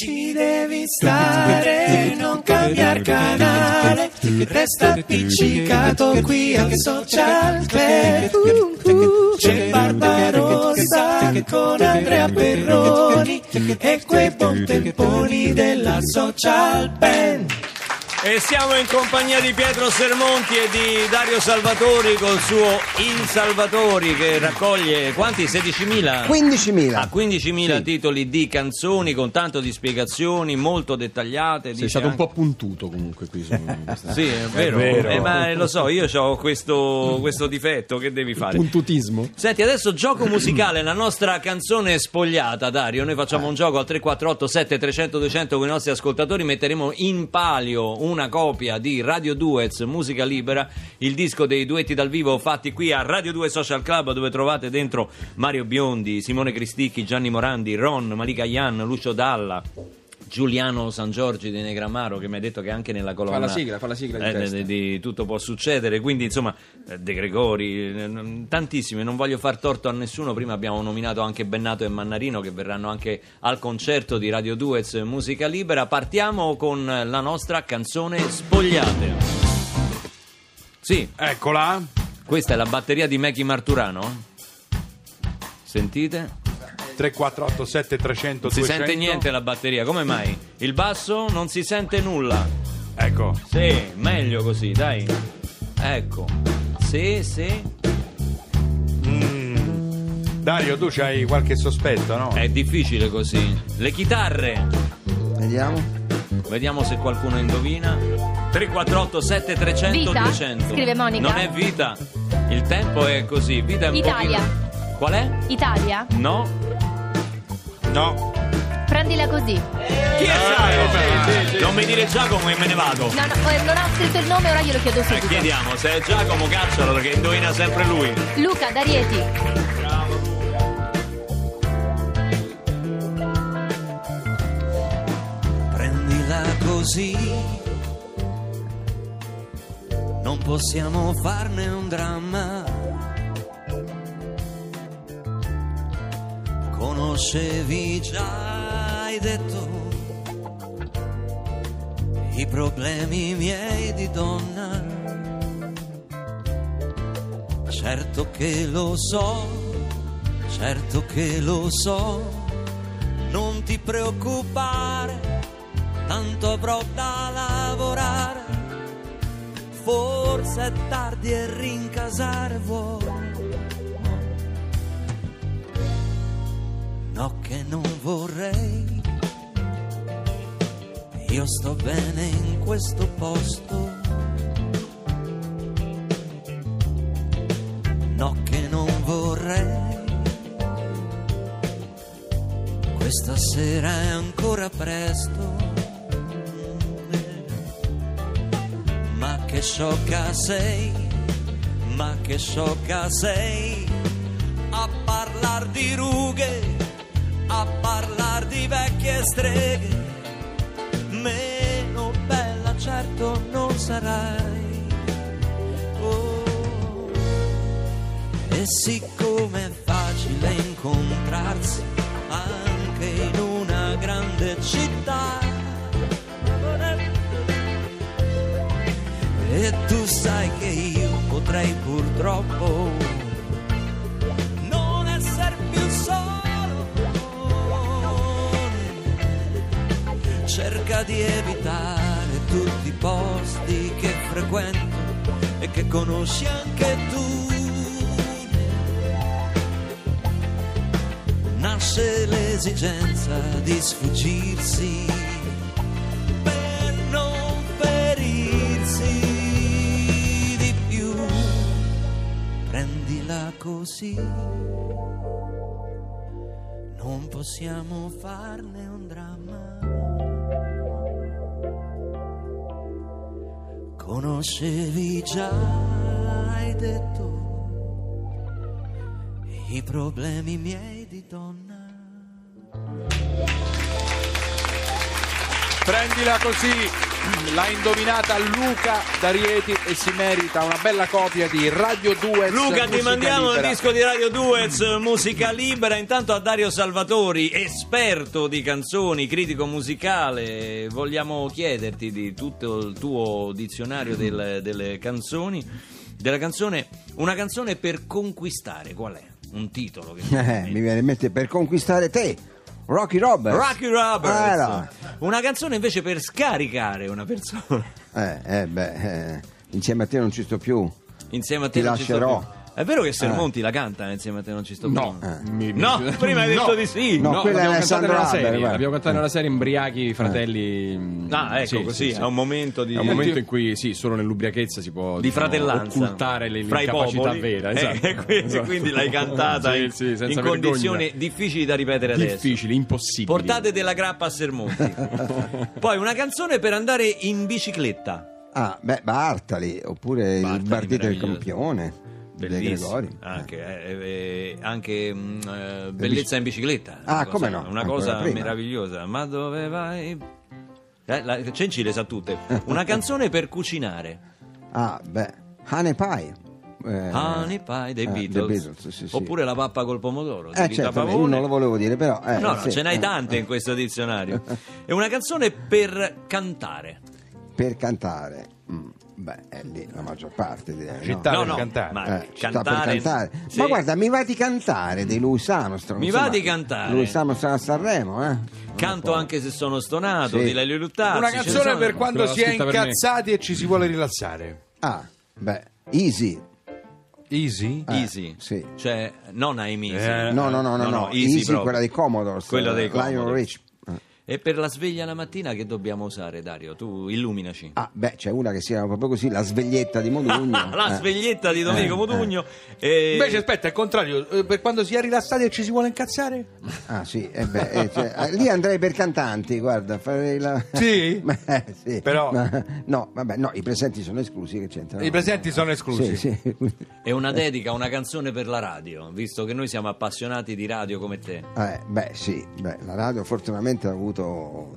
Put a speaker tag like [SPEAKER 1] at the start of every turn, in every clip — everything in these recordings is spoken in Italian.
[SPEAKER 1] Ci devi stare, non cambiare canale, resta appiccicato qui al social club. Uh, uh, c'è Barbarossa con Andrea Perroni e quei buon della social band.
[SPEAKER 2] E siamo in compagnia di Pietro Sermonti e di Dario Salvatori col suo In Salvatori che raccoglie quanti? 16.000?
[SPEAKER 3] 15.000.
[SPEAKER 2] Ah, 15.000 titoli di canzoni con tanto di spiegazioni molto dettagliate.
[SPEAKER 4] Sei stato un
[SPEAKER 2] anche-
[SPEAKER 4] po' puntuto comunque qui. su questa-
[SPEAKER 2] Sì, è vero,
[SPEAKER 4] vero.
[SPEAKER 2] Eh, ma lo so, io ho questo, questo difetto, che devi fare?
[SPEAKER 4] Puntutismo?
[SPEAKER 2] Senti, adesso gioco musicale, la nostra canzone è spogliata, Dario. Noi facciamo un gioco al 348 7300 200 con i nostri ascoltatori. Metteremo in palio una copia di Radio Duets Musica Libera, il disco dei duetti dal vivo fatti qui a Radio 2 Social Club, dove trovate dentro Mario Biondi, Simone Cristicchi, Gianni Morandi, Ron, Malika Ian, Lucio Dalla. Giuliano San Giorgi di Negramaro che mi ha detto che anche nella colonna
[SPEAKER 4] la sigla, fa la sigla di
[SPEAKER 2] eh, di- di tutto può succedere. Quindi insomma eh, De Gregori eh, tantissimi. Non voglio far torto a nessuno. Prima abbiamo nominato anche Bennato e Mannarino che verranno anche al concerto di Radio Duez Musica Libera. Partiamo con la nostra canzone Spogliate. Sì.
[SPEAKER 5] Eccola.
[SPEAKER 2] questa è la batteria di Mackie Marturano? Sentite
[SPEAKER 5] 3487 300
[SPEAKER 2] non si
[SPEAKER 5] 200.
[SPEAKER 2] sente niente la batteria come mai il basso non si sente nulla
[SPEAKER 5] Ecco.
[SPEAKER 2] Sì, meglio così, dai. Ecco. Sì, sì.
[SPEAKER 5] Dario, tu c'hai qualche sospetto, no?
[SPEAKER 2] È difficile così. Le chitarre.
[SPEAKER 3] Vediamo.
[SPEAKER 2] Vediamo se qualcuno indovina. 348 7300
[SPEAKER 6] Vita?
[SPEAKER 2] 200.
[SPEAKER 6] Scrive Monica.
[SPEAKER 2] Non è vita. Il tempo è così. Vita è un
[SPEAKER 6] Italia.
[SPEAKER 2] pochino- Qual è?
[SPEAKER 6] Italia?
[SPEAKER 2] No.
[SPEAKER 5] No.
[SPEAKER 6] Prendila così.
[SPEAKER 2] Chi è Giacomo? Non mi dire Giacomo e me ne vado.
[SPEAKER 6] No, no, eh, non ha scritto il nome, ora glielo chiedo
[SPEAKER 2] Eh,
[SPEAKER 6] subito.
[SPEAKER 2] chiediamo, se è Giacomo caccialo perché indovina sempre lui.
[SPEAKER 6] Luca D'Arieti.
[SPEAKER 1] Prendila così, non possiamo farne un dramma. Conoscevi già, hai detto, i problemi miei di donna. Certo che lo so, certo che lo so, non ti preoccupare tanto avrò da lavorare. Forse è tardi e rincasare vuoi. Che non vorrei. Io sto bene in questo posto. No che non vorrei. Questa sera è ancora presto. Ma che sciocca sei, ma che sciocca sei a parlar di rughe, di vecchie streghe. Meno bella certo non sarai. Oh. E siccome è facile incontrarsi anche in una grande città, e tu sai che io potrei purtroppo Cerca di evitare tutti i posti che frequento e che conosci anche tu. Nasce l'esigenza di sfuggirsi per non ferirsi di più. Prendila così, non possiamo farne un dramma. Conoscevi già, hai detto, i problemi miei di donna.
[SPEAKER 5] Prendila così.
[SPEAKER 4] L'ha indovinata Luca D'Arieti e si merita una bella copia di Radio 2.
[SPEAKER 2] Luca, ti
[SPEAKER 4] Musica
[SPEAKER 2] mandiamo
[SPEAKER 4] Libera.
[SPEAKER 2] il disco di Radio Duez, musica libera. Intanto a Dario Salvatori, esperto di canzoni, critico musicale, vogliamo chiederti di tutto il tuo dizionario del- delle canzoni, della canzone, una canzone per conquistare, qual è? Un titolo che
[SPEAKER 3] Eh, mi viene in mente per conquistare te, Rocky Roberts.
[SPEAKER 2] Rocky Roberts.
[SPEAKER 3] Ah, no.
[SPEAKER 2] Una canzone invece per scaricare una persona.
[SPEAKER 3] Eh, eh, beh, eh, insieme a te non ci sto più.
[SPEAKER 2] Insieme a te
[SPEAKER 3] Ti
[SPEAKER 2] non ci sto
[SPEAKER 3] lascerò.
[SPEAKER 2] più. È vero che Sermonti la canta insieme a te non ci sto
[SPEAKER 4] No,
[SPEAKER 2] più?
[SPEAKER 3] Eh.
[SPEAKER 4] mi- mi-
[SPEAKER 2] No, prima hai detto
[SPEAKER 4] No.
[SPEAKER 2] di sì.
[SPEAKER 3] No, quella è
[SPEAKER 4] l'abbiamo
[SPEAKER 3] Alessandro
[SPEAKER 4] cantata nella serie,
[SPEAKER 3] guarda.
[SPEAKER 4] l'abbiamo cantata nella serie Imbriachi Fratelli. mm,
[SPEAKER 2] Ah, ecco
[SPEAKER 4] sì,
[SPEAKER 2] così,
[SPEAKER 4] sì, sì.
[SPEAKER 2] è un momento di...
[SPEAKER 4] È un momento in cui sì, solo nell'ubriachezza si può
[SPEAKER 2] di
[SPEAKER 4] diciamo,
[SPEAKER 2] fratellanza
[SPEAKER 4] occultare le-
[SPEAKER 2] fra i
[SPEAKER 4] l'incapacità
[SPEAKER 2] popoli
[SPEAKER 4] vera.
[SPEAKER 2] Eh,
[SPEAKER 4] Esatto.
[SPEAKER 2] e quindi,
[SPEAKER 4] Esatto.
[SPEAKER 2] quindi l'hai cantata
[SPEAKER 4] Sì,
[SPEAKER 2] in,
[SPEAKER 4] sì, senza
[SPEAKER 2] in
[SPEAKER 4] vergogna.
[SPEAKER 2] condizioni difficili da ripetere adesso
[SPEAKER 4] difficili, impossibili.
[SPEAKER 2] portate della grappa a Sermonti poi una canzone per andare in bicicletta
[SPEAKER 3] Ah, beh, Bartali, oppure
[SPEAKER 2] Bartali,
[SPEAKER 3] il Bardito del
[SPEAKER 2] meraviglioso.
[SPEAKER 3] Campione.
[SPEAKER 2] Bellissimo, anche, eh, eh, anche mm, eh, bellezza in bicicletta
[SPEAKER 3] Ah,
[SPEAKER 2] una
[SPEAKER 3] come
[SPEAKER 2] cosa-
[SPEAKER 3] no,
[SPEAKER 2] una
[SPEAKER 3] ancora
[SPEAKER 2] cosa
[SPEAKER 3] prima.
[SPEAKER 2] meravigliosa ma dove vai? Eh, la, Cenci le sa tutte una canzone per cucinare
[SPEAKER 3] Ah, beh, Honey Pie. Eh,
[SPEAKER 2] Honey Pie dei
[SPEAKER 3] eh,
[SPEAKER 2] Beatles,
[SPEAKER 3] Beatles, sì, sì.
[SPEAKER 2] oppure la pappa col pomodoro
[SPEAKER 3] Eh, certo, io non lo volevo dire, però... eh,
[SPEAKER 2] no, no,
[SPEAKER 3] sì,
[SPEAKER 2] ce n'hai
[SPEAKER 3] eh,
[SPEAKER 2] tante in questo dizionario. È una canzone per cantare.
[SPEAKER 3] Per cantare. mm, beh, è lì la maggior parte, direi.
[SPEAKER 5] Città
[SPEAKER 3] no?
[SPEAKER 2] no,
[SPEAKER 5] per
[SPEAKER 2] no,
[SPEAKER 5] cantare.
[SPEAKER 2] ma
[SPEAKER 3] Eh,
[SPEAKER 2] cantare,
[SPEAKER 3] cantare.
[SPEAKER 2] sì.
[SPEAKER 3] Ma guarda, mi va di cantare di Louis Armstrong.
[SPEAKER 2] Mi
[SPEAKER 3] insomma,
[SPEAKER 2] va di cantare.
[SPEAKER 3] Louis Armstrong a Sanremo, eh?
[SPEAKER 2] Canto anche se sono stonato
[SPEAKER 3] Sì.
[SPEAKER 2] di Lelio Luttazzi.
[SPEAKER 5] Una canzone per quando si è incazzati e ci si vuole rilassare.
[SPEAKER 3] Ah, beh, Easy.
[SPEAKER 5] Easy?
[SPEAKER 3] Eh,
[SPEAKER 2] Easy.
[SPEAKER 3] sì.
[SPEAKER 2] Cioè, non I'm easy.
[SPEAKER 5] Eh,
[SPEAKER 3] No, no, no, no, no,
[SPEAKER 2] easy,
[SPEAKER 3] Easy,
[SPEAKER 2] proprio.
[SPEAKER 3] quella dei Commodores.
[SPEAKER 2] Quella dei
[SPEAKER 3] eh, Lionel
[SPEAKER 2] Commodores.
[SPEAKER 3] Rich. Eh.
[SPEAKER 2] E per la sveglia la mattina che dobbiamo usare, Dario? Tu illuminaci.
[SPEAKER 3] Ah, beh, c'è una che si chiama proprio così, la sveglietta di Modugno.
[SPEAKER 2] la
[SPEAKER 3] Eh.
[SPEAKER 2] sveglietta di Domenico
[SPEAKER 3] Eh,
[SPEAKER 2] Modugno. e-
[SPEAKER 5] Invece aspetta, è il contrario, eh, per quando si è rilassati e ci si vuole incazzare?
[SPEAKER 3] Ah, sì, eh beh, eh, cioè, eh, lì andrei per cantanti, guarda, farei la...
[SPEAKER 5] Sì?
[SPEAKER 3] Beh, sì.
[SPEAKER 5] Però-
[SPEAKER 3] Ma- no, vabbè, no, i presenti sono esclusi, che c'entrano?
[SPEAKER 5] I presenti sono esclusi.
[SPEAKER 3] Sì, sì.
[SPEAKER 2] È una dedica, una canzone per la radio, visto che noi siamo appassionati di radio come te.
[SPEAKER 3] Eh, beh, sì, beh, la radio fortunatamente ha avuto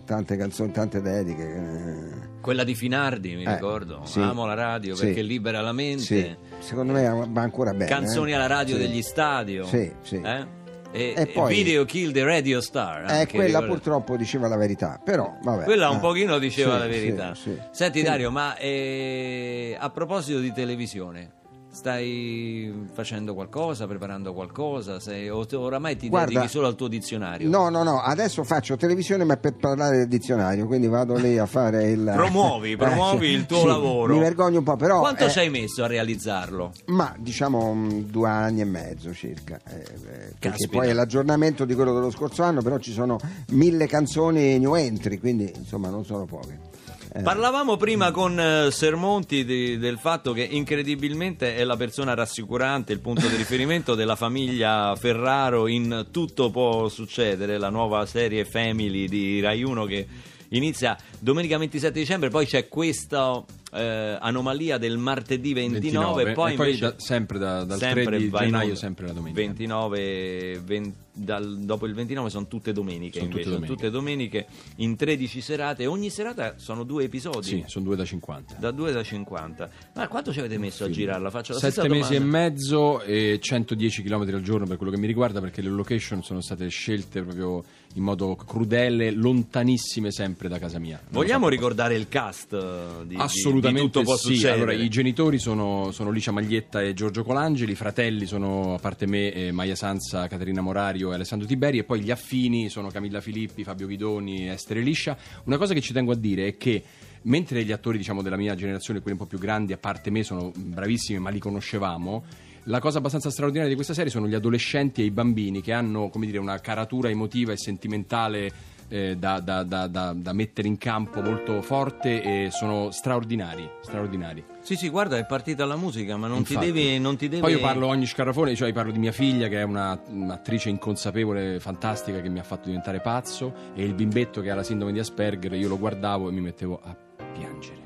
[SPEAKER 3] tante canzoni, tante dediche. eh.
[SPEAKER 2] Quella di Finardi, mi
[SPEAKER 3] Eh,
[SPEAKER 2] ricordo.
[SPEAKER 3] sì.
[SPEAKER 2] Amo la radio
[SPEAKER 3] Sì.
[SPEAKER 2] perché libera la mente.
[SPEAKER 3] Sì, secondo me va ancora bene.
[SPEAKER 2] Canzoni
[SPEAKER 3] eh.
[SPEAKER 2] alla radio degli stadio.
[SPEAKER 3] Sì, sì.
[SPEAKER 2] Eh? E,
[SPEAKER 3] E poi-
[SPEAKER 2] Video Kill the Radio Star.
[SPEAKER 3] Eh, quella
[SPEAKER 2] ricordo.
[SPEAKER 3] purtroppo diceva la verità, però vabbè.
[SPEAKER 2] Quella un
[SPEAKER 3] eh.
[SPEAKER 2] pochino diceva
[SPEAKER 3] Sì,
[SPEAKER 2] la verità.
[SPEAKER 3] sì, sì.
[SPEAKER 2] Senti. Dario, ma eh, a proposito di televisione, stai facendo qualcosa, preparando qualcosa? Sei, o te- oramai ti
[SPEAKER 3] Guarda,
[SPEAKER 2] dedichi solo al tuo dizionario?
[SPEAKER 3] No, no, no, adesso faccio televisione ma per parlare del dizionario, quindi vado lì a fare il...
[SPEAKER 2] Promuovi, promuovi
[SPEAKER 3] sì,
[SPEAKER 2] il tuo
[SPEAKER 3] sì,
[SPEAKER 2] lavoro.
[SPEAKER 3] Mi vergogno un po', però...
[SPEAKER 2] Quanto
[SPEAKER 3] eh,
[SPEAKER 2] ci hai messo a realizzarlo?
[SPEAKER 3] Ma diciamo mm, due anni e mezzo circa, eh, eh, perché poi è l'aggiornamento di quello dello scorso anno, però ci sono mille canzoni new entry, quindi insomma non sono poche. Eh,
[SPEAKER 2] Parlavamo prima con eh, Sermonti di- del fatto che incredibilmente è la persona rassicurante, il punto di riferimento della famiglia Ferraro in Tutto può succedere, la nuova serie Family di Rai 1 che inizia domenica 27 dicembre, poi c'è questa eh, anomalia del martedì 29,
[SPEAKER 4] 29,
[SPEAKER 2] e poi,
[SPEAKER 4] e poi
[SPEAKER 2] invece
[SPEAKER 4] da- sempre da- dal
[SPEAKER 2] sempre
[SPEAKER 4] 3 di gennaio, sempre la domenica.
[SPEAKER 2] 29, 20 dal- dopo il 29 sono tutte domeniche
[SPEAKER 4] Sono
[SPEAKER 2] invece,
[SPEAKER 4] tutte
[SPEAKER 2] sono tutte domeniche in 13 serate, ogni serata sono due episodi.
[SPEAKER 4] Sì, sono due da 50.
[SPEAKER 2] Da 2 da 50. Ma quanto ci avete messo a girarla? Faccio la stessa
[SPEAKER 4] Sette mesi e
[SPEAKER 2] domanda.
[SPEAKER 4] mezzo e 110 km al giorno per quello che mi riguarda perché le location sono state scelte proprio in modo crudele, lontanissime sempre da casa mia.
[SPEAKER 2] Vogliamo ricordare il cast eh, di, di-
[SPEAKER 4] Assolutamente
[SPEAKER 2] di tutto può
[SPEAKER 4] sì.
[SPEAKER 2] succedere?
[SPEAKER 4] Allora, i genitori sono, sono Licia Maglietta e Giorgio Colangeli, i fratelli sono, a parte me, eh, Maia Sanza, Caterina Morario e Alessandro Tiberi, e poi gli affini sono Camilla Filippi, Fabio Guidoni, Estere Liscia. Una cosa che ci tengo a dire è che mentre gli attori diciamo, della mia generazione, quelli un po' più grandi, a parte me, sono bravissimi, ma li conoscevamo. La cosa abbastanza straordinaria di questa serie sono gli adolescenti e i bambini che hanno come dire, una caratura emotiva e sentimentale eh, da, da- da- da- da mettere in campo molto forte e sono straordinari, straordinari.
[SPEAKER 2] Sì, sì, guarda, è partita la musica, ma non ti devi. Non ti devi...
[SPEAKER 4] Poi io parlo ogni scarafone, cioè parlo di mia figlia che è una- un'attrice inconsapevole, fantastica che mi ha fatto diventare pazzo e il bimbetto che ha la sindrome di Asperger, io lo guardavo e mi mettevo a piangere.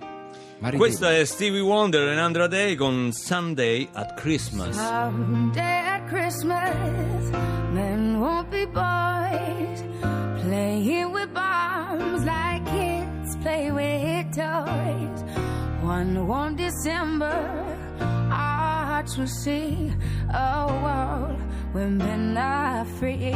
[SPEAKER 4] Ma ridevo.
[SPEAKER 2] Questo è Stevie Wonder and Andra Day con Sunday at Christmas.
[SPEAKER 7] Someday at Christmas, men won't be boys play with toys. One warm December, our hearts will
[SPEAKER 8] see a world where
[SPEAKER 7] men are
[SPEAKER 8] free.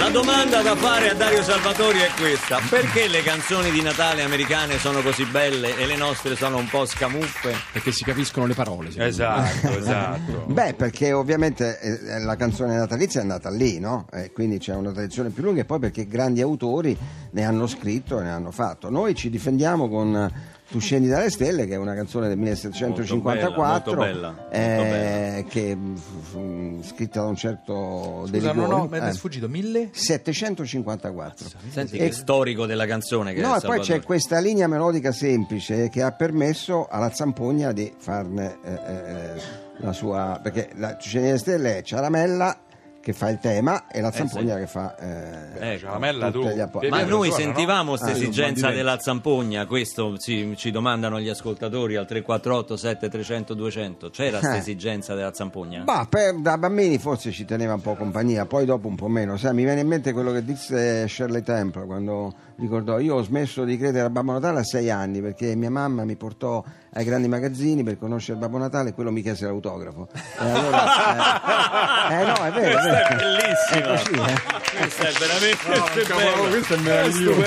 [SPEAKER 2] La domanda da fare a Dario Salvatori è questa: perché le canzoni di Natale americane sono così belle e le nostre sono un po' scamuffe?
[SPEAKER 4] Perché si capiscono le parole. secondo me.
[SPEAKER 5] Esatto, esatto.
[SPEAKER 3] Beh, perché ovviamente eh, la canzone natalizia è nata lì, no? E quindi c'è una tradizione più lunga e poi perché grandi autori ne hanno scritto e ne hanno fatto. Noi ci difendiamo con Tu scendi dalle stelle, che è una canzone del 1754,
[SPEAKER 2] Molto bella, molto
[SPEAKER 3] eh,
[SPEAKER 2] bella, molto bella.
[SPEAKER 3] che fu- fu scritta da un certo
[SPEAKER 5] Scusa, no, no, mi è
[SPEAKER 3] eh,
[SPEAKER 5] sfuggito. Mille?
[SPEAKER 3] 754.
[SPEAKER 2] Senti
[SPEAKER 3] E-
[SPEAKER 2] che storico della canzone che
[SPEAKER 3] No, e poi c'è questa linea melodica semplice che ha permesso alla Zampogna di farne eh, eh, la sua. perché la Cicenia delle Stelle è Ciaramella che fa il tema e la Zampogna che fa. eh,
[SPEAKER 2] Ecco.
[SPEAKER 5] Ciaramella, tu.
[SPEAKER 3] appo-
[SPEAKER 2] Ma noi
[SPEAKER 5] no?
[SPEAKER 2] sentivamo questa
[SPEAKER 3] Ah, sì,
[SPEAKER 2] esigenza
[SPEAKER 4] ma
[SPEAKER 2] della zampogna, questo ci, ci domandano gli ascoltatori al 348 7300 200. C'era questa
[SPEAKER 3] Eh.
[SPEAKER 2] esigenza della zampogna?
[SPEAKER 3] Bah, per- da bambini forse ci teneva un po' compagnia, poi dopo un po' meno. Sai, mi viene in mente quello che disse Shirley Temple quando ricordò: Io ho smesso di credere a Babbo Natale a sei anni perché mia mamma mi portò ai grandi magazzini per conoscere Babbo Natale e quello mi chiese l'autografo. E allora, eh, eh, no, è vero.
[SPEAKER 2] Questa è
[SPEAKER 3] vero.
[SPEAKER 2] bellissima.
[SPEAKER 3] È così, eh.
[SPEAKER 2] Questa è veramente
[SPEAKER 4] Cavolo,
[SPEAKER 2] bella.
[SPEAKER 4] questo è meraviglioso.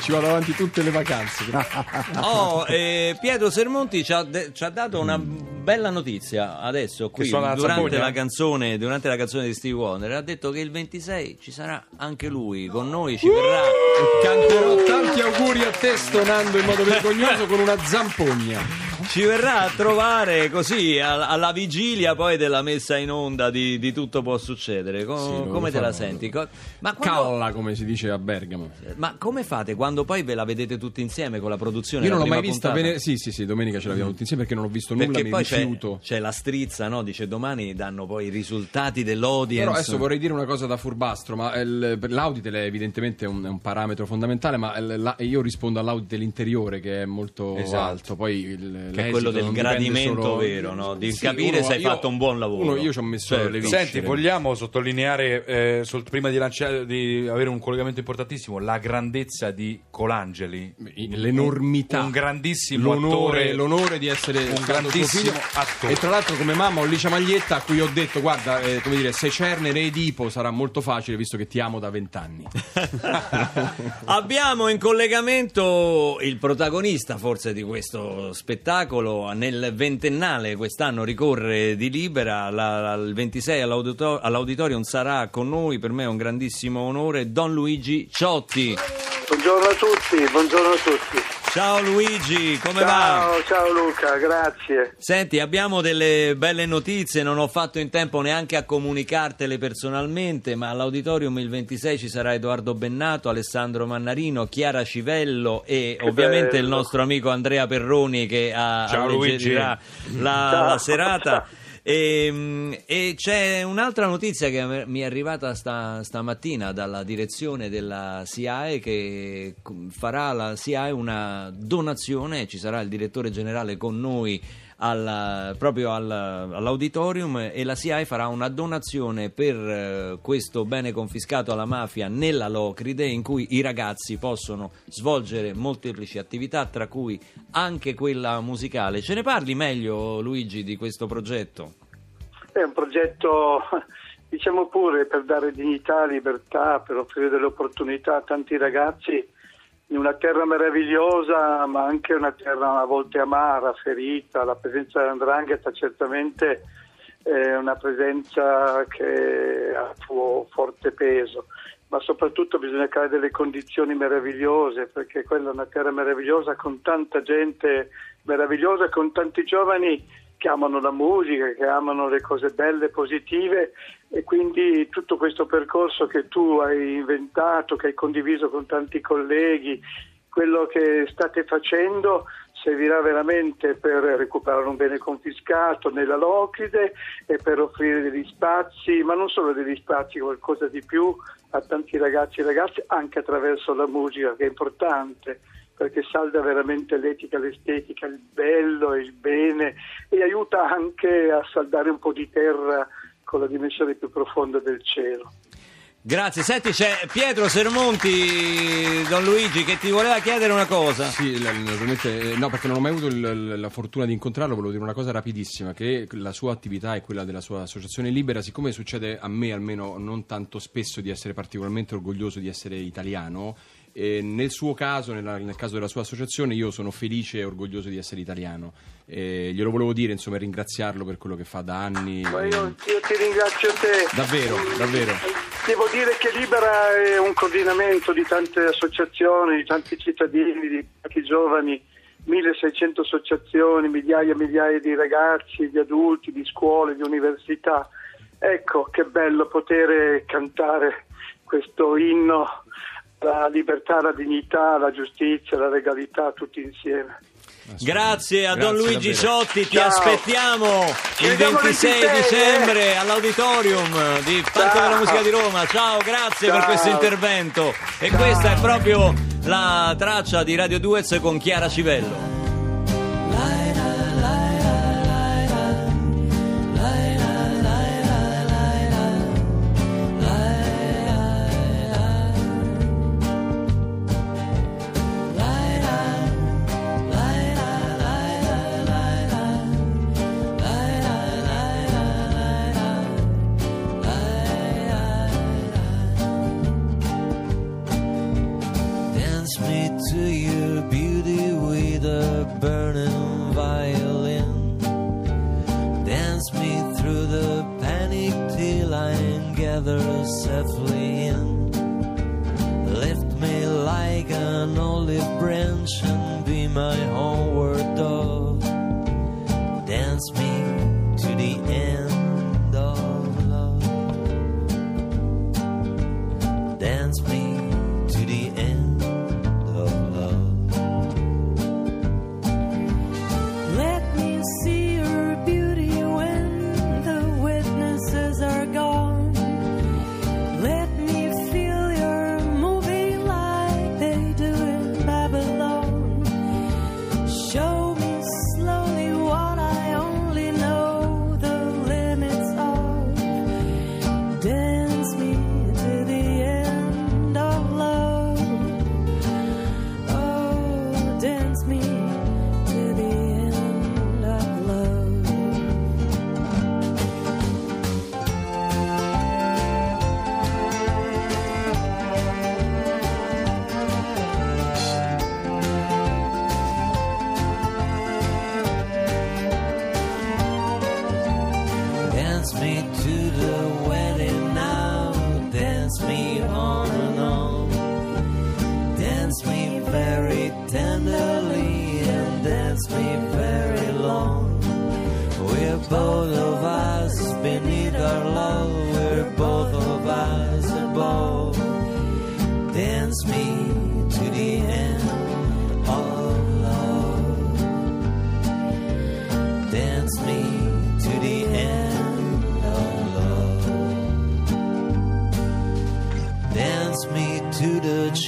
[SPEAKER 4] Ci vado avanti tutte le vacanze.
[SPEAKER 2] Oh, eh, Pietro Sermonti ci ha, de- ci ha dato una bella notizia adesso qui durante
[SPEAKER 5] zampogna?
[SPEAKER 2] la, canzone, durante la canzone di Steve Wonder. Ha detto che il 26 ci sarà anche lui con noi, ci verrà.
[SPEAKER 4] Canterò tanti auguri a te stonando in modo vergognoso con una zampogna.
[SPEAKER 2] Ci verrà a trovare così al- alla vigilia poi della messa in onda di, di Tutto può succedere. Co-
[SPEAKER 4] Sì,
[SPEAKER 2] come te la senti? Co- Ma, quando-
[SPEAKER 4] Calla, come si dice a Bergamo.
[SPEAKER 2] ma come fate quando poi ve la vedete tutti insieme con la produzione?
[SPEAKER 4] Io non l'ho mai vista. vene- Sì, sì, sì, domenica ce l'abbiamo tutti insieme perché non ho visto nulla,
[SPEAKER 2] Perché
[SPEAKER 4] mi
[SPEAKER 2] poi c'è,
[SPEAKER 4] rifiuto.
[SPEAKER 2] c'è la strizza, no? Dice domani danno poi i risultati dell'audience.
[SPEAKER 4] Però adesso vorrei dire una cosa da furbastro, ma il- l'auditel è evidentemente un, è un parametro fondamentale, ma il- la- io rispondo all'auditel interiore che è molto
[SPEAKER 5] Esatto.
[SPEAKER 4] alto, poi il-
[SPEAKER 5] Che è
[SPEAKER 2] quello del gradimento
[SPEAKER 4] solo-
[SPEAKER 2] vero, no? di
[SPEAKER 4] Sì,
[SPEAKER 2] capire
[SPEAKER 4] uno-
[SPEAKER 2] se hai
[SPEAKER 4] io-
[SPEAKER 2] fatto un buon lavoro.
[SPEAKER 4] uno- io ci ho messo
[SPEAKER 2] Certo.
[SPEAKER 4] le viscere.
[SPEAKER 5] Senti, vogliamo sottolineare, eh, sol- prima di, lanciare, di avere un collegamento importantissimo, la grandezza di Colangeli.
[SPEAKER 4] l'enormità
[SPEAKER 5] Un grandissimo
[SPEAKER 4] l'onore,
[SPEAKER 5] attore.
[SPEAKER 4] l'onore di essere
[SPEAKER 5] Un grandissimo attore.
[SPEAKER 4] e tra l'altro come mamma ho Licia Maglietta a cui ho detto guarda eh, come dire se Cernere e Edipo sarà molto facile visto che ti amo da vent'anni
[SPEAKER 2] Abbiamo in collegamento il protagonista forse di questo spettacolo nel ventennale quest'anno ricorre di Libera. La- il 26 all'audito- all'auditorium sarà con noi. Per me è un grandissimo onore. Don Luigi Ciotti.
[SPEAKER 9] Buongiorno a tutti, buongiorno a tutti.
[SPEAKER 2] Ciao Luigi come va?
[SPEAKER 9] Ciao, ciao Luca, grazie.
[SPEAKER 2] Senti, abbiamo delle belle notizie, non ho fatto in tempo neanche a comunicartele personalmente, ma all'auditorium il 26 ci sarà Edoardo Bennato, Alessandro Mannarino, Chiara Civello e
[SPEAKER 9] Che
[SPEAKER 2] ovviamente
[SPEAKER 9] bello.
[SPEAKER 2] il nostro amico Andrea Perroni che ha,
[SPEAKER 5] Ciao,
[SPEAKER 2] alleggerirà la,
[SPEAKER 9] Ciao.
[SPEAKER 2] la serata. E, mm, e c'è un'altra notizia che mi è arrivata sta- stamattina dalla direzione della SIAE che c- farà la SIAE una donazione, ci sarà il direttore generale con noi al- proprio al- all'auditorium e la SIAE farà una donazione per eh, questo bene confiscato alla mafia nella Locride in cui i ragazzi possono svolgere molteplici attività tra cui anche quella musicale. Ce ne parli meglio Luigi di questo progetto?
[SPEAKER 9] È un progetto, diciamo pure, per dare dignità, libertà, per offrire delle opportunità a tanti ragazzi in una terra meravigliosa, ma anche una terra a volte amara, ferita. La presenza dell'Andrangheta certamente è una presenza che ha il suo forte peso, ma soprattutto bisogna creare delle condizioni meravigliose, perché quella è una terra meravigliosa con tanta gente meravigliosa, con tanti giovani che amano la musica, che amano le cose belle, positive e quindi tutto questo percorso che tu hai inventato, che hai condiviso con tanti colleghi, quello che state facendo servirà veramente per recuperare un bene confiscato nella Locride e per offrire degli spazi, ma non solo degli spazi, qualcosa di più a tanti ragazzi e ragazze anche attraverso la musica che è importante perché salda veramente l'etica, l'estetica, il bello, il bene e aiuta anche a saldare un po' di terra con la dimensione più profonda del cielo.
[SPEAKER 2] Grazie, senti c'è Pietro Sermonti, Don Luigi, che ti voleva chiedere una cosa.
[SPEAKER 4] Sì, naturalmente, eh, no, perché non ho mai avuto il- la fortuna di incontrarlo, volevo dire una cosa rapidissima, che la sua attività e quella della sua associazione libera, siccome succede a me almeno non tanto spesso di essere particolarmente orgoglioso di essere italiano, eh, nel suo caso, nella- nel caso della sua associazione, io sono felice e orgoglioso di essere italiano. Eh, glielo volevo dire, insomma, e ringraziarlo per quello che fa da anni.
[SPEAKER 9] Ma io, io ti ringrazio te.
[SPEAKER 4] Davvero, davvero.
[SPEAKER 9] Devo dire che Libera è un coordinamento di tante associazioni, di tanti cittadini, di tanti giovani, 1600 associazioni, migliaia e migliaia di ragazzi, di adulti, di scuole, di università. Ecco, che bello poter cantare questo inno alla libertà, alla dignità, alla giustizia, alla legalità, tutti insieme.
[SPEAKER 2] Grazie a Don
[SPEAKER 4] Grazie,
[SPEAKER 2] Luigi
[SPEAKER 4] davvero.
[SPEAKER 2] Ciotti, ti
[SPEAKER 9] Ciao.
[SPEAKER 2] aspettiamo
[SPEAKER 9] Ci
[SPEAKER 2] il
[SPEAKER 9] vediamo
[SPEAKER 2] 26
[SPEAKER 9] 26,
[SPEAKER 2] dicembre all'auditorium di Parco
[SPEAKER 9] Ciao.
[SPEAKER 2] della Musica di Roma. Ciao, grazie per
[SPEAKER 9] Ciao.
[SPEAKER 2] questo intervento. E
[SPEAKER 9] Ciao.
[SPEAKER 2] questa è proprio la traccia di Radio Duez con Chiara Civello.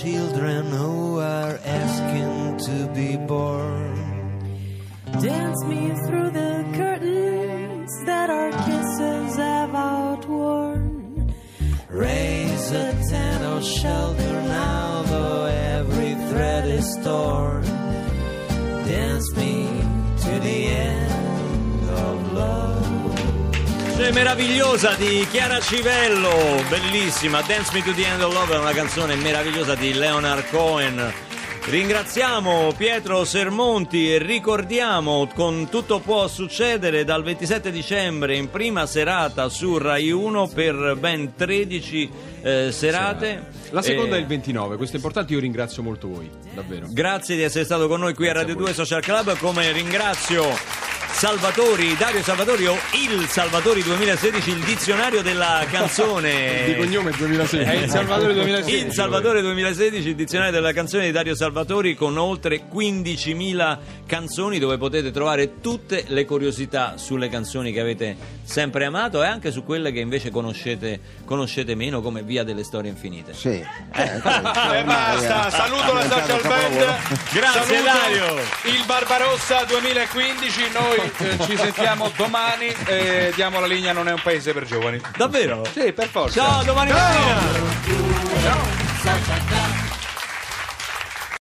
[SPEAKER 1] Children who are asking to be born.
[SPEAKER 10] Dance me through the curtains that our kisses have outworn.
[SPEAKER 1] Raise a tent or oh shelter now, though every thread is torn.
[SPEAKER 2] Meravigliosa di Chiara Civello, bellissima. Dance Me to the End of Love è una canzone meravigliosa di Leonard Cohen. Ringraziamo Pietro Sermonti e ricordiamo con Tutto può succedere dal 27 dicembre in prima serata su Rai 1 per ben 13 eh, serate.
[SPEAKER 4] La seconda
[SPEAKER 2] Eh,
[SPEAKER 4] è il 29, questo è importante, io ringrazio molto voi, davvero.
[SPEAKER 2] Grazie di essere stato con noi qui a
[SPEAKER 4] Grazie
[SPEAKER 2] Radio
[SPEAKER 4] a voi.
[SPEAKER 2] 2 Social Club, come ringrazio Salvatori, Dario Salvatori o il Salvatori 2016, il dizionario della canzone.
[SPEAKER 4] Di cognome 2016.
[SPEAKER 5] È il Salvatore 2016.
[SPEAKER 2] Il Salvatore 2016, il dizionario della canzone di Dario Salvatori con oltre 15.000 canzoni dove potete trovare tutte le curiosità sulle canzoni che avete sempre amato e anche su quelle che invece conoscete, conoscete meno come Via delle Storie Infinite.
[SPEAKER 3] Sì. Eh,
[SPEAKER 5] Eh,
[SPEAKER 3] ormai
[SPEAKER 5] basta,
[SPEAKER 3] è
[SPEAKER 5] saluto la social band.
[SPEAKER 2] Grazie,
[SPEAKER 5] Saluto
[SPEAKER 2] Dario.
[SPEAKER 5] Il Barbarossa 2015. Noi eh, ci sentiamo domani. e diamo la linea, non è un paese per giovani.
[SPEAKER 2] Davvero?
[SPEAKER 5] Sì, per forza.
[SPEAKER 2] Ciao, domani mattina!
[SPEAKER 1] Social Club.